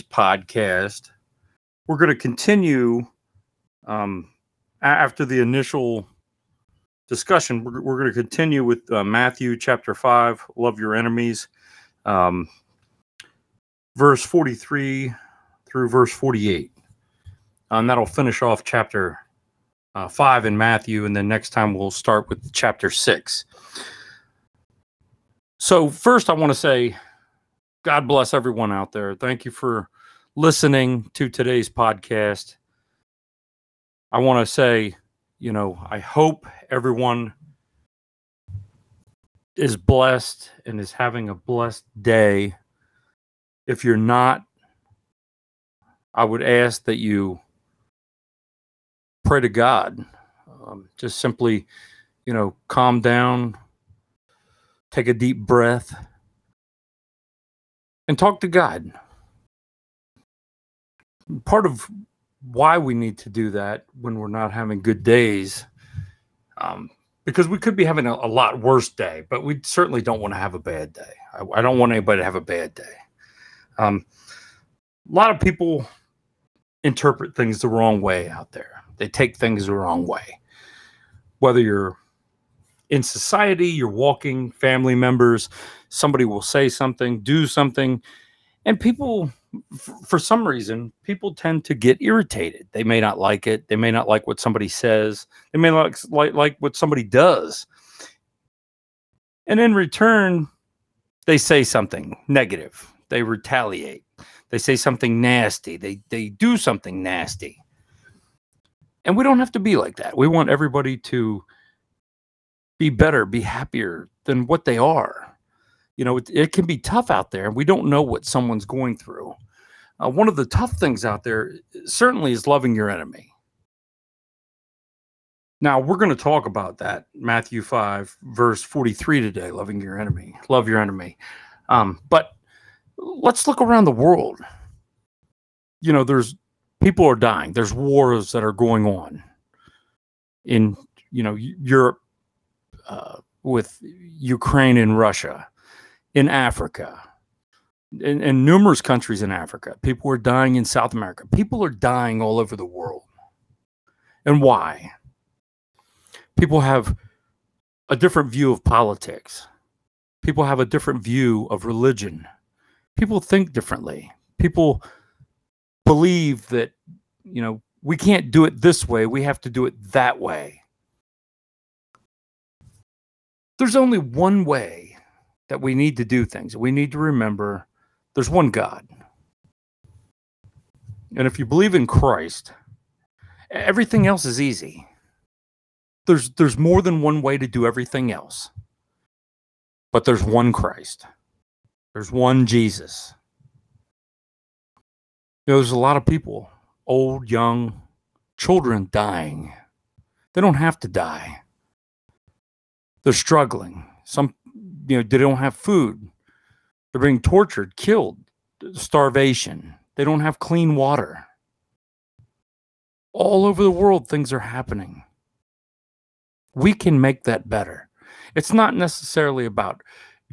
podcast, we're going to continue um, after the initial discussion. We're, we're going to continue with uh, Matthew chapter 5, love your enemies, um, verse 43 through verse 48. And that'll finish off chapter uh, 5 in Matthew. And then next time we'll start with chapter 6. So, first, I want to say, God bless everyone out there. Thank you for listening to today's podcast. I want to say, you know, I hope everyone is blessed and is having a blessed day. If you're not, I would ask that you pray to God. Um, just simply, you know, calm down, take a deep breath, and talk to God. Part of why we need to do that when we're not having good days, um, because we could be having a, a, lot worse day, but we certainly don't want to have a bad day. I, I don't want anybody to have a bad day. Um, a lot of people interpret things the wrong way out there. They take things the wrong way. Whether you're in society, you're walking, family members, somebody will say something, do something, and people, for some reason, people tend to get irritated. They may not like it. They may not like what somebody says. They may not like, like, like what somebody does. And in return, they say something negative. They retaliate. They say something nasty. They they do something nasty. And we don't have to be like that. We want everybody to be better, be happier than what they are. You know, it, it can be tough out there. And we don't know what someone's going through. Uh, one of the tough things out there certainly is loving your enemy. Now, we're going to talk about that, Matthew 5, verse 43 today, loving your enemy. Love your enemy. Um, but let's look around the world. You know, there's people are dying. There's wars that are going on in, you know, Europe uh, with Ukraine and Russia, in Africa, in, in numerous countries in Africa. People are dying in South America. People are dying all over the world. And why? People have a different view of politics. People have a different view of religion people think differently. People believe that, you know, we can't do it this way, we have to do it that way. There's only one way that we need to do things. We need to remember there's one God. And if you believe in Christ, everything else is easy. There's there's more than one way to do everything else. But there's one Christ. There's one Jesus. You know, there's a lot of people, old, young, children dying. They don't have to die. They're struggling. Some, you know, they don't have food. They're being tortured, killed, starvation. They don't have clean water. All over the world, things are happening. We can make that better. It's not necessarily about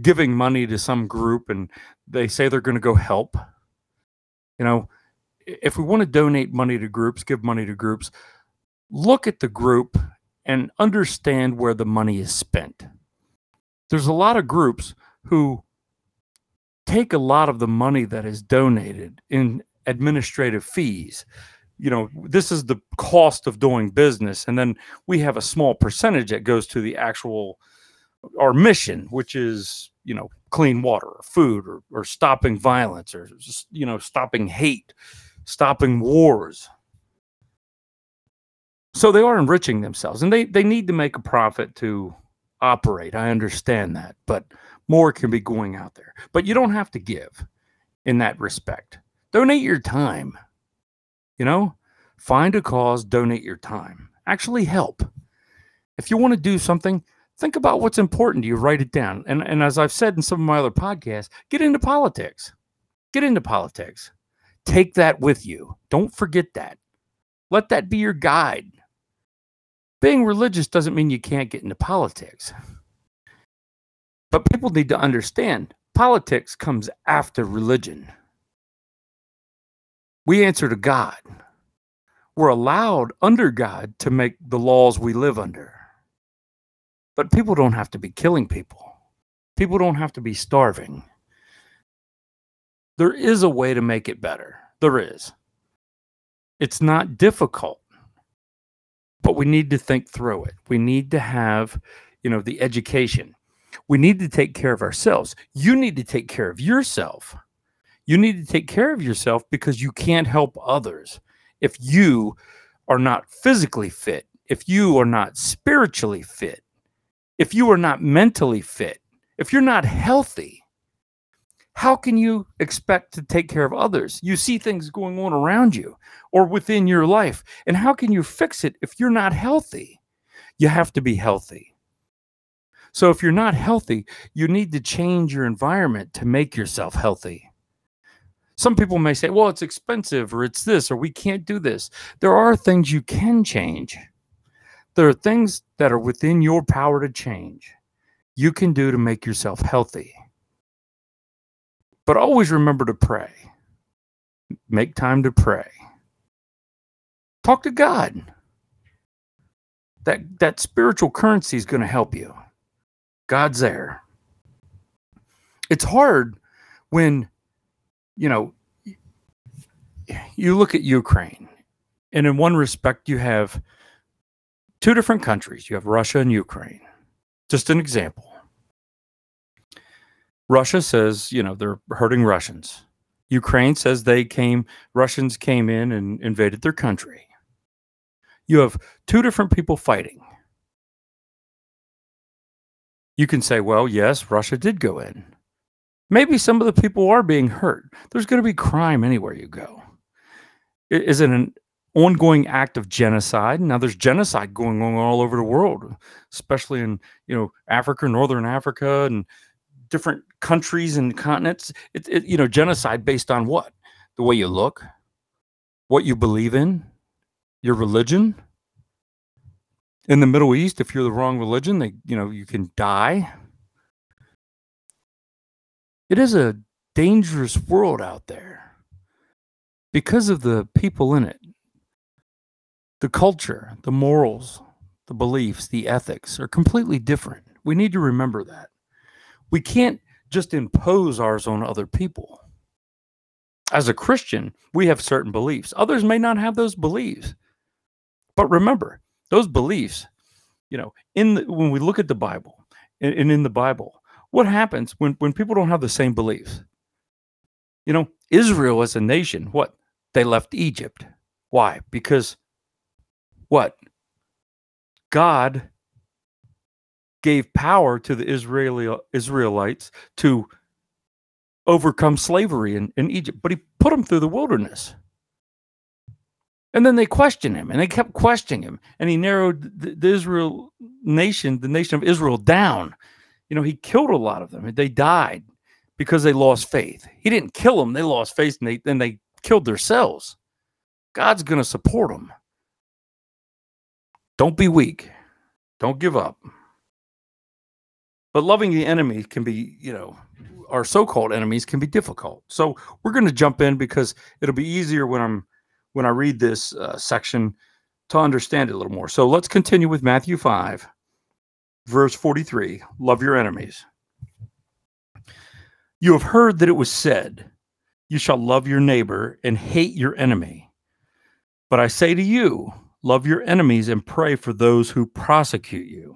giving money to some group and they say they're going to go help. You know, if we want to donate money to groups, give money to groups, look at the group and understand where the money is spent. There's a lot of groups who take a lot of the money that is donated in administrative fees. You know, this is the cost of doing business. And then we have a small percentage that goes to the actual our mission, which is you know clean water, or food, or, or stopping violence, or you know stopping hate, stopping wars. So they are enriching themselves, and they they need to make a profit to operate. I understand that, but more can be going out there. But you don't have to give in that respect. Donate your time. You know, find a cause, donate your time. Actually help. If you want to do something, think about what's important to you, write it down. And, and as I've said in some of my other podcasts, get into politics. Get into politics. Take that with you. Don't forget that. Let that be your guide. Being religious doesn't mean you can't get into politics. But people need to understand politics comes after religion. We answer to God. We're allowed under God to make the laws we live under. But people don't have to be killing people, people don't have to be starving. There is a way to make it better. There is. It's not difficult, but we need to think through it. We need to have, you know, the education. We need to take care of ourselves. You need to take care of yourself. You need to take care of yourself because you can't help others if you are not physically fit, if you are not spiritually fit, if you are not mentally fit, if you're not healthy how can you expect to take care of others? You see things going on around you or within your life. And how can you fix it if you're not healthy? You have to be healthy. So if you're not healthy, you need to change your environment to make yourself healthy. Some people may say, well, it's expensive or it's this or we can't do this. There are things you can change. There are things that are within your power to change. You can do to make yourself healthy. But always remember to pray. Make time to pray. Talk to God. That that spiritual currency is going to help you. God's there. It's hard when you know you look at Ukraine and in one respect you have two different countries. You have Russia and Ukraine. Just an example. Russia says, you know, they're hurting Russians. Ukraine says they came, Russians came in and invaded their country. You have two different people fighting. You can say, well, yes, Russia did go in. Maybe some of the people are being hurt. There's going to be crime anywhere you go. Is it an ongoing act of genocide? Now there's genocide going on all over the world, especially in, you know, Africa, Northern Africa and different countries and continents. It, it, you know, genocide based on what? The way you look, what you believe in, your religion. In the Middle East, if you're the wrong religion, they, you know, you can die. It is a dangerous world out there because of the people in it. The culture, the morals, the beliefs, the ethics are completely different. We need to remember that. We can't just impose ours on other people. As a Christian, we have certain beliefs. Others may not have those beliefs. But remember, those beliefs, you know, in the, when we look at the Bible and, and in the Bible, what happens when, when people don't have the same beliefs? You know, Israel as a nation, what? They left Egypt. Why? Because what? God gave power to the Israeli Israelites to overcome slavery in, in Egypt, but he put them through the wilderness. And then they questioned him and they kept questioning him. And he narrowed the, the, Israel nation, the nation of Israel, down. You know, he killed a lot of them. They died because they lost faith. He didn't kill them, they lost faith and they, then they killed themselves. God's going to support them. Don't be weak. Don't give up. But loving the enemy can be, you know, our so-called enemies can be difficult. So we're going to jump in because it'll be easier when I'm when I read this uh, section to understand it a little more. So let's continue with Matthew 5 verse 43. Love your enemies. You have heard that it was said, you shall love your neighbor and hate your enemy. But I say to you, love your enemies and pray for those who prosecute you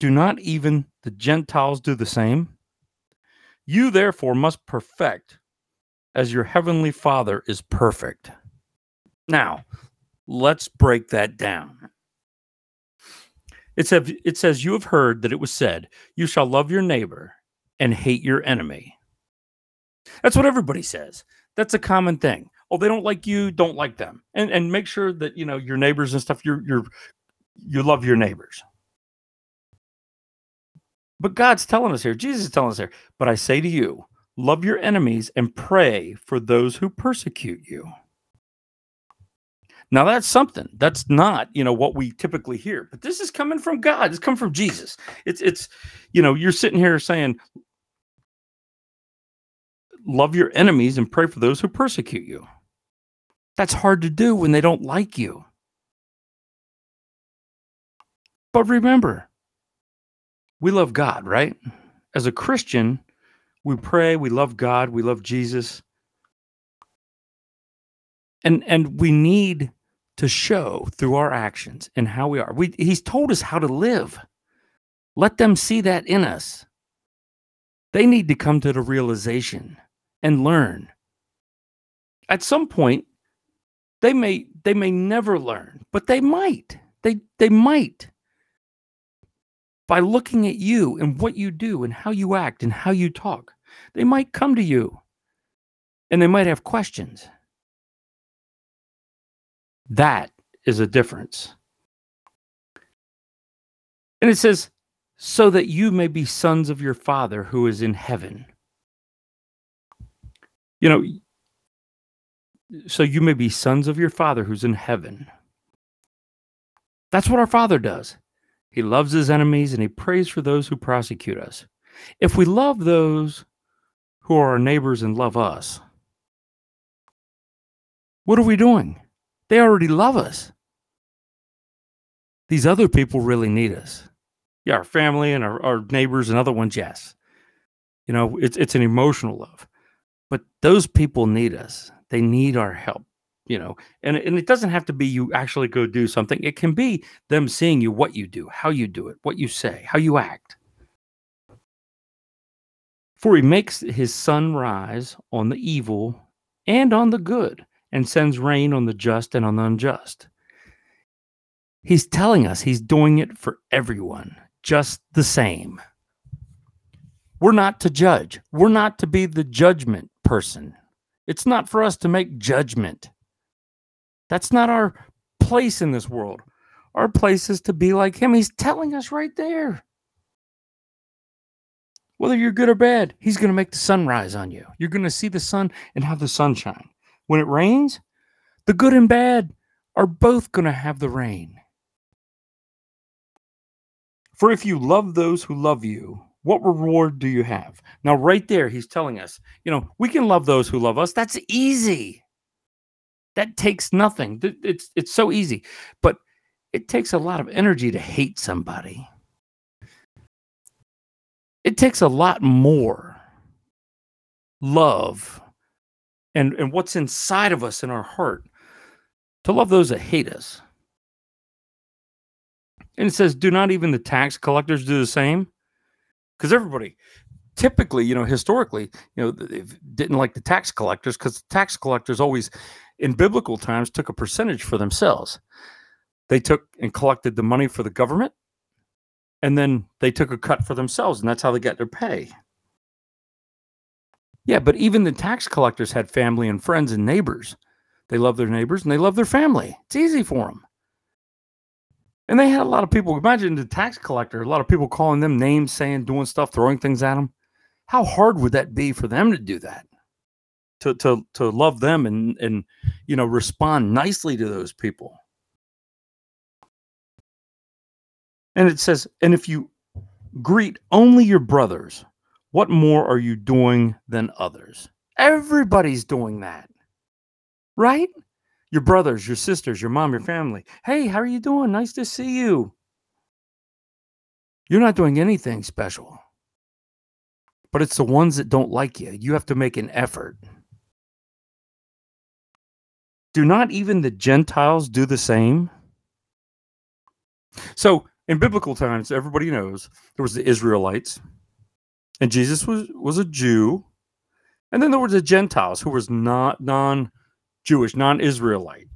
Do not even the Gentiles do the same? You therefore must perfect as your heavenly Father is perfect. Now, let's break that down. It says, it says, You have heard that it was said, You shall love your neighbor and hate your enemy. That's what everybody says. That's a common thing. Oh, they don't like you, don't like them. And and make sure that you know your neighbors and stuff, you're you're you love your neighbors. But God's telling us here, Jesus is telling us here, but I say to you, love your enemies and pray for those who persecute you. Now that's something. That's not, you know, what we typically hear. But this is coming from God. It's come from Jesus. It's it's, you know, you're sitting here saying, love your enemies and pray for those who persecute you. That's hard to do when they don't like you. But remember, we love God, right? As a Christian, we pray, we love God, we love Jesus. And and we need to show through our actions and how we are. We, he's told us how to live. Let them see that in us. They need to come to the realization and learn. At some point, they may they may never learn, but they might. They they might. By looking at you and what you do and how you act and how you talk, they might come to you and they might have questions. That is a difference. And it says, so that you may be sons of your Father who is in heaven. You know, so you may be sons of your Father who's in heaven. That's what our Father does. He loves his enemies and he prays for those who prosecute us. If we love those who are our neighbors and love us, what are we doing? They already love us. These other people really need us. Yeah, our family and our, our neighbors and other ones, yes. You know, it's it's an emotional love. But those people need us. They need our help, you know. And, and it doesn't have to be you actually go do something. It can be them seeing you, what you do, how you do it, what you say, how you act. For he makes his sun rise on the evil and on the good and sends rain on the just and on the unjust. He's telling us he's doing it for everyone, just the same. We're not to judge. We're not to be the judgment person. It's not for us to make judgment. That's not our place in this world. Our place is to be like him. He's telling us right there. Whether you're good or bad, he's going to make the sun rise on you. You're going to see the sun and have the sunshine. When it rains, the good and bad are both going to have the rain. For if you love those who love you, what reward do you have? Now, right there, he's telling us, you know, we can love those who love us. That's easy. That takes nothing. It's it's so easy. But it takes a lot of energy to hate somebody. It takes a lot more love and, and what's inside of us in our heart to love those that hate us. And it says, do not even the tax collectors do the same? Because everybody, typically, you know, historically, you know, didn't like the tax collectors because the tax collectors always, in biblical times, took a percentage for themselves. They took and collected the money for the government, and then they took a cut for themselves, and that's how they got their pay. Yeah, but even the tax collectors had family and friends and neighbors. They love their neighbors and they love their family. It's easy for them. And they had a lot of people. Imagine the tax collector, a lot of people calling them names, saying, doing stuff, throwing things at them. How hard would that be for them to do that? To to to love them and and you know respond nicely to those people. And it says, and if you greet only your brothers, what more are you doing than others? Everybody's doing that, right? Your brothers, your sisters, your mom, your family. Hey, how are you doing? Nice to see you. You're not doing anything special, but it's the ones that don't like you. You have to make an effort. Do not even the Gentiles do the same? So, in biblical times, everybody knows there was the Israelites, and Jesus was was a Jew, and then there were the Gentiles who was not non-Jewish, non-Israelite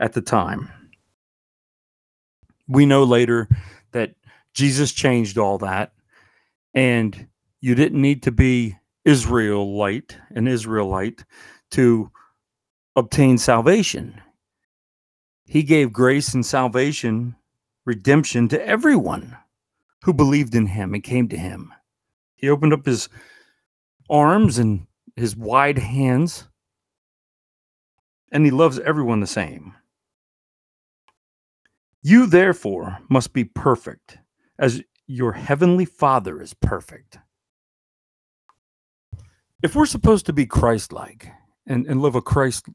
at the time. We know later that Jesus changed all that, and you didn't need to be Israelite, an Israelite, to obtain salvation. He gave grace and salvation, redemption to everyone who believed in him and came to him. He opened up his arms and his wide hands, and he loves everyone the same. You, therefore, must be perfect, as your heavenly Father is perfect. If we're supposed to be Christ like and, and live a Christ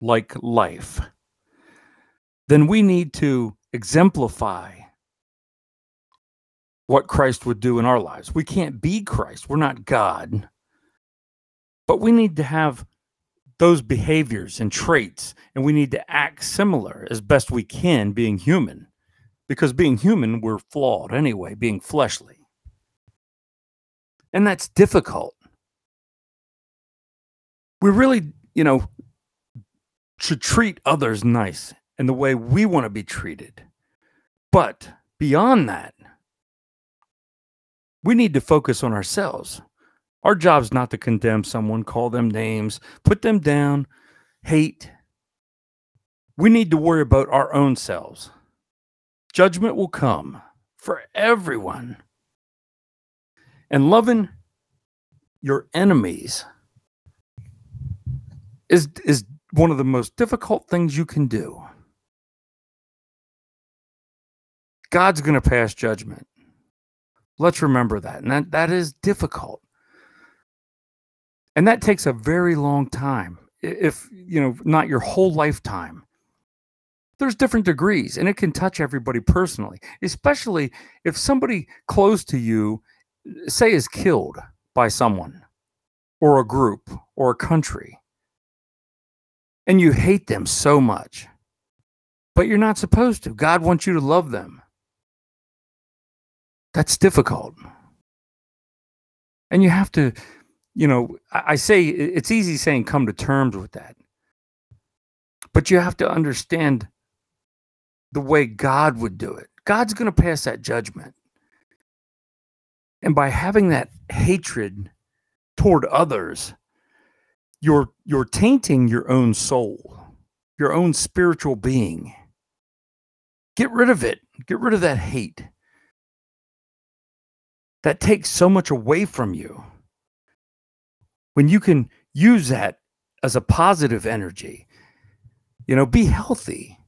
like life, then we need to exemplify what Christ would do in our lives. We can't be Christ, we're not God. But we need to have those behaviors and traits, and we need to act similar as best we can, being human. Because being human, we're flawed anyway, being fleshly. And that's difficult. We really, you know, should treat others nice in the way we want to be treated. But beyond that, we need to focus on ourselves. Our job's not to condemn someone, call them names, put them down, hate. We need to worry about our own selves. Judgment will come for everyone. And loving your enemies is, is one of the most difficult things you can do. God's going to pass judgment. Let's remember that. And that, that is difficult. And that takes a very long time. If, you know, not your whole lifetime. There's different degrees and it can touch everybody personally, especially if somebody close to you, say, is killed by someone or a group or a country and you hate them so much. But you're not supposed to. God wants you to love them. That's difficult. And you have to you know, I, say it's easy saying come to terms with that. But you have to understand the way God would do it. God's going to pass that judgment. And by having that hatred toward others, you're you're tainting your own soul, your own spiritual being. Get rid of it. Get rid of that hate. That takes so much away from you when you can use that as a positive energy, you know, be healthy.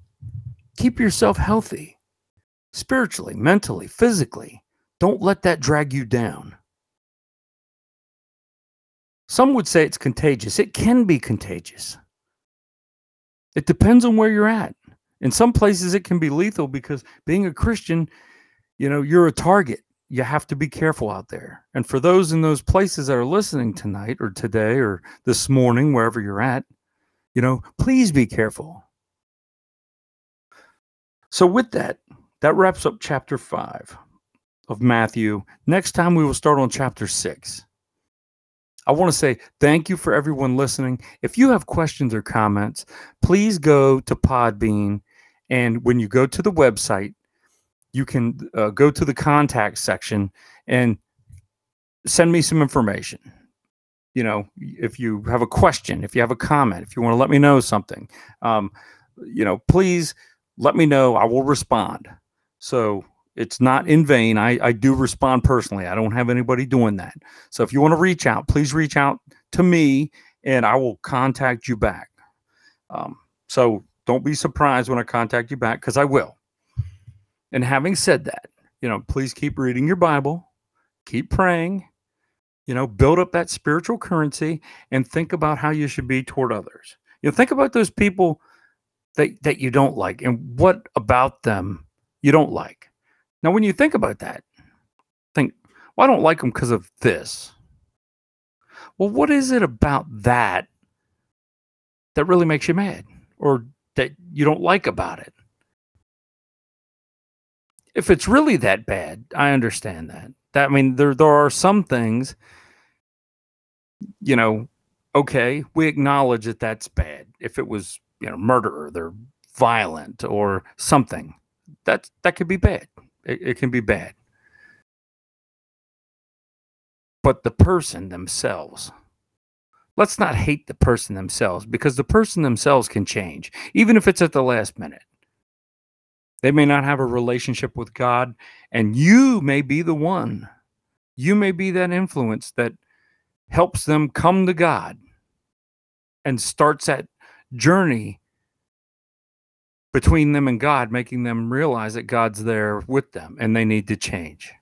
Keep yourself healthy spiritually, mentally, physically. Don't let that drag you down. Some would say it's contagious. It can be contagious. It depends on where you're at. In some places, it can be lethal because being a Christian, you know, you're a target you have to be careful out there. And for those in those places that are listening tonight or today or this morning, wherever you're at, you know, please be careful. So, with that, that wraps up chapter five of Matthew. Next time, we will start on chapter six. I want to say thank you for everyone listening. If you have questions or comments, please go to Podbean. And when you go to the website, you can uh, go to the contact section and send me some information. You know, if you have a question, if you have a comment, if you want to let me know something, um, you know, please let me know. I will respond. So it's not in vain. I, I do respond personally. I don't have anybody doing that. So if you want to reach out, please reach out to me and I will contact you back. Um, so don't be surprised when I contact you back because I will. And having said that, you know, please keep reading your Bible, keep praying, you know, build up that spiritual currency and think about how you should be toward others. You know, think about those people that, that you don't like and what about them you don't like. Now, when you think about that, think, well, I don't like them because of this. Well, what is it about that that really makes you mad or that you don't like about it? if it's really that bad, I understand that. That I mean, there there are some things, you know, okay, we acknowledge that that's bad. If it was, you know, murder, or they're violent or something, that that could be bad. It, it can be bad. But the person themselves, let's not hate the person themselves because the person themselves can change, even if it's at the last minute. They may not have a relationship with God, and you may be the one. You may be that influence that helps them come to God and starts that journey between them and God, making them realize that God's there with them and they need to change.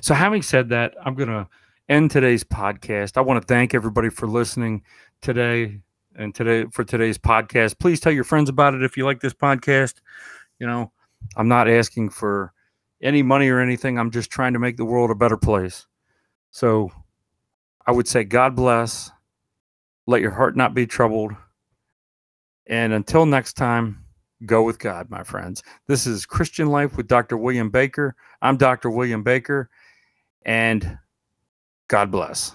So, having said that, I'm going to end today's podcast. I want to thank everybody for listening today and today for today's podcast. Please tell your friends about it if you like this podcast. You know, I'm not asking for any money or anything. I'm just trying to make the world a better place. So I would say, God bless. Let your heart not be troubled. And until next time, go with God, my friends. This is Christian Life with Dr. William Baker. I'm Dr. William Baker, and God bless.